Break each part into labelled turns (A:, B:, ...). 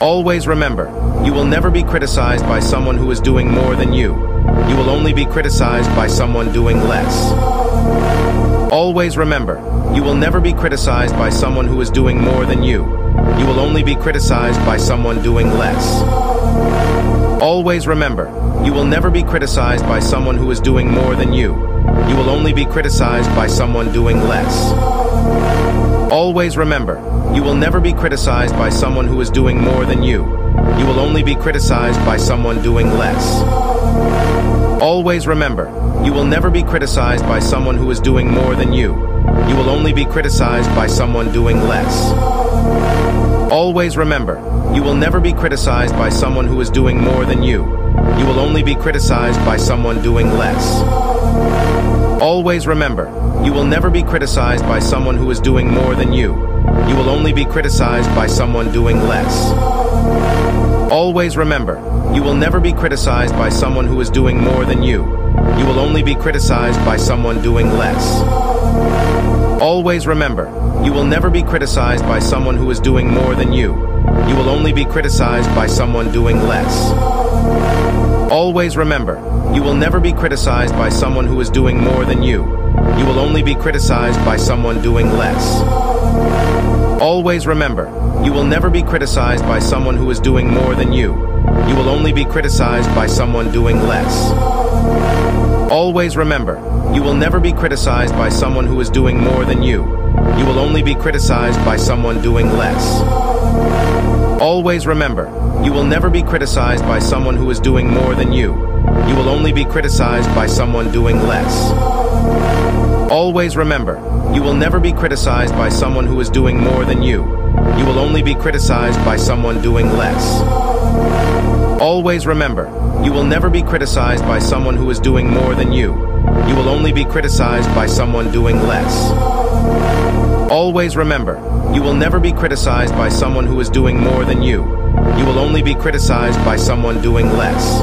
A: Always remember, you will never be criticized by someone who is doing more than you. You will only be criticized by someone doing less. Always remember, you will never be criticized by someone who is doing more than you. You will only be criticized by someone doing less. Always remember, you will never be criticized by someone who is doing more than you. You will only be criticized by someone doing less. Always remember, you will never be criticized by someone who is doing more than you. You will only be criticized by someone doing less. Always remember, you will never be criticized by someone who is doing more than you. You will only be criticized by someone doing less. Always remember, you will never be criticized by someone who is doing more than you. You will only be criticized by someone doing less. Always remember, you will never be criticized by someone who is doing more than you. You will only be criticized by someone doing less. Always remember, you will never be criticized by someone who is doing more than you. You will only be criticized by someone doing less. Always remember, you will never be criticized by someone who is doing more than you. You will only be criticized by someone doing less. Always remember, you will never be criticized by someone who is doing more than you. You will only be criticized by someone doing less. Always remember, you will never be criticized by someone who is doing more than you. You will only be criticized by someone doing less. Always remember, you will never be criticized by someone who is doing more than you. You will only be criticized by someone doing less. Always remember, you will never be criticized by someone who is doing more than you. You will only be criticized by someone doing less. Always remember, you will never be criticized by someone who is doing more than you. You will only be criticized by someone doing less. Always remember, you will never be criticized by someone who is doing more than you. You will only be criticized by someone doing less. Always remember, you will never be criticized by someone who is doing more than you. You will only be criticized by someone doing less.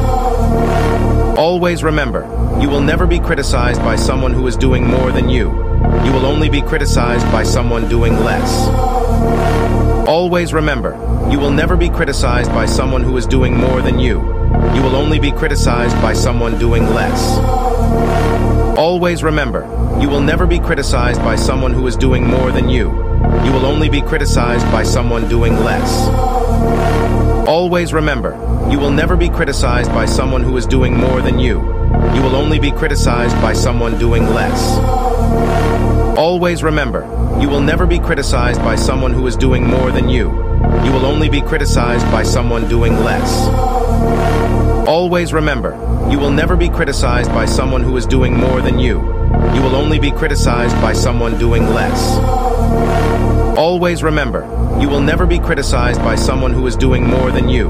A: Always remember, you will never be criticized by someone who is doing more than you. You will only be criticized by someone doing less. Always remember, you will never be criticized by someone who is doing more than you. You will only be criticized by someone doing less. Always remember, you will never be criticized by someone who is doing more than you. You will only be criticized by someone doing less. Always remember, you will never be criticized by someone who is doing more than you. You will only be criticized by someone doing less. Always remember, you will never be criticized by someone who is doing more than you. You will only be criticized by someone doing less. Always remember, you will never be criticized by someone who is doing more than you. You will only be criticized by someone doing less. Always remember, you will never be criticized by someone who is doing more than you.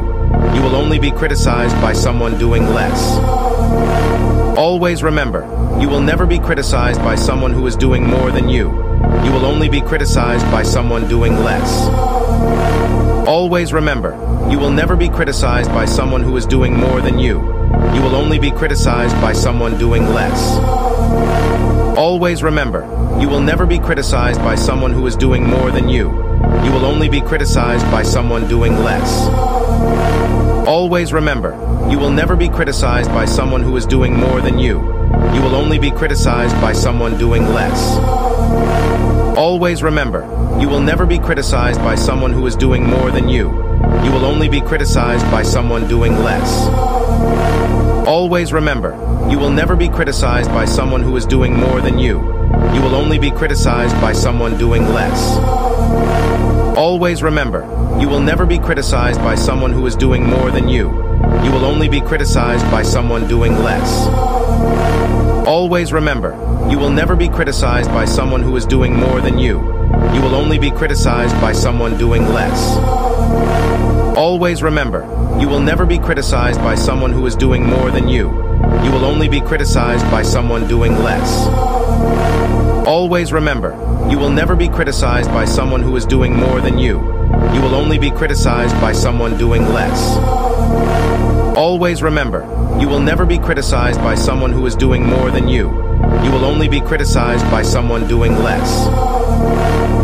A: You will only be criticized by someone doing less. Always remember, you will never be criticized by someone who is doing more than you. You will only be criticized by someone doing less. Always remember, you will never be criticized by someone who is doing more than you. You will only be criticized by someone doing less. Always remember, you will never be criticized by someone who is doing more than you. You will only be criticized by someone doing less. Always remember, you will never be criticized by someone who is doing more than you. You will only be criticized by someone doing less. Always remember, you will never be criticized by someone who is doing more than you. You will only be criticized by someone doing less. Always remember, you will never be criticized by someone who is doing more than you. You will only be criticized by someone doing less. Always remember, you will never be criticized by someone who is doing more than you. You will only be criticized by someone doing less. Always remember, you will never be criticized by someone who is doing more than you. You will only be criticized by someone doing less. Always remember, you will never be criticized by someone who is doing more than you. You will only be criticized by someone doing less. Always remember, you will never be criticized by someone who is doing more than you. You will only be criticized by someone doing less. Always remember, you will never be criticized by someone who is doing more than you. You will only be criticized by someone doing less.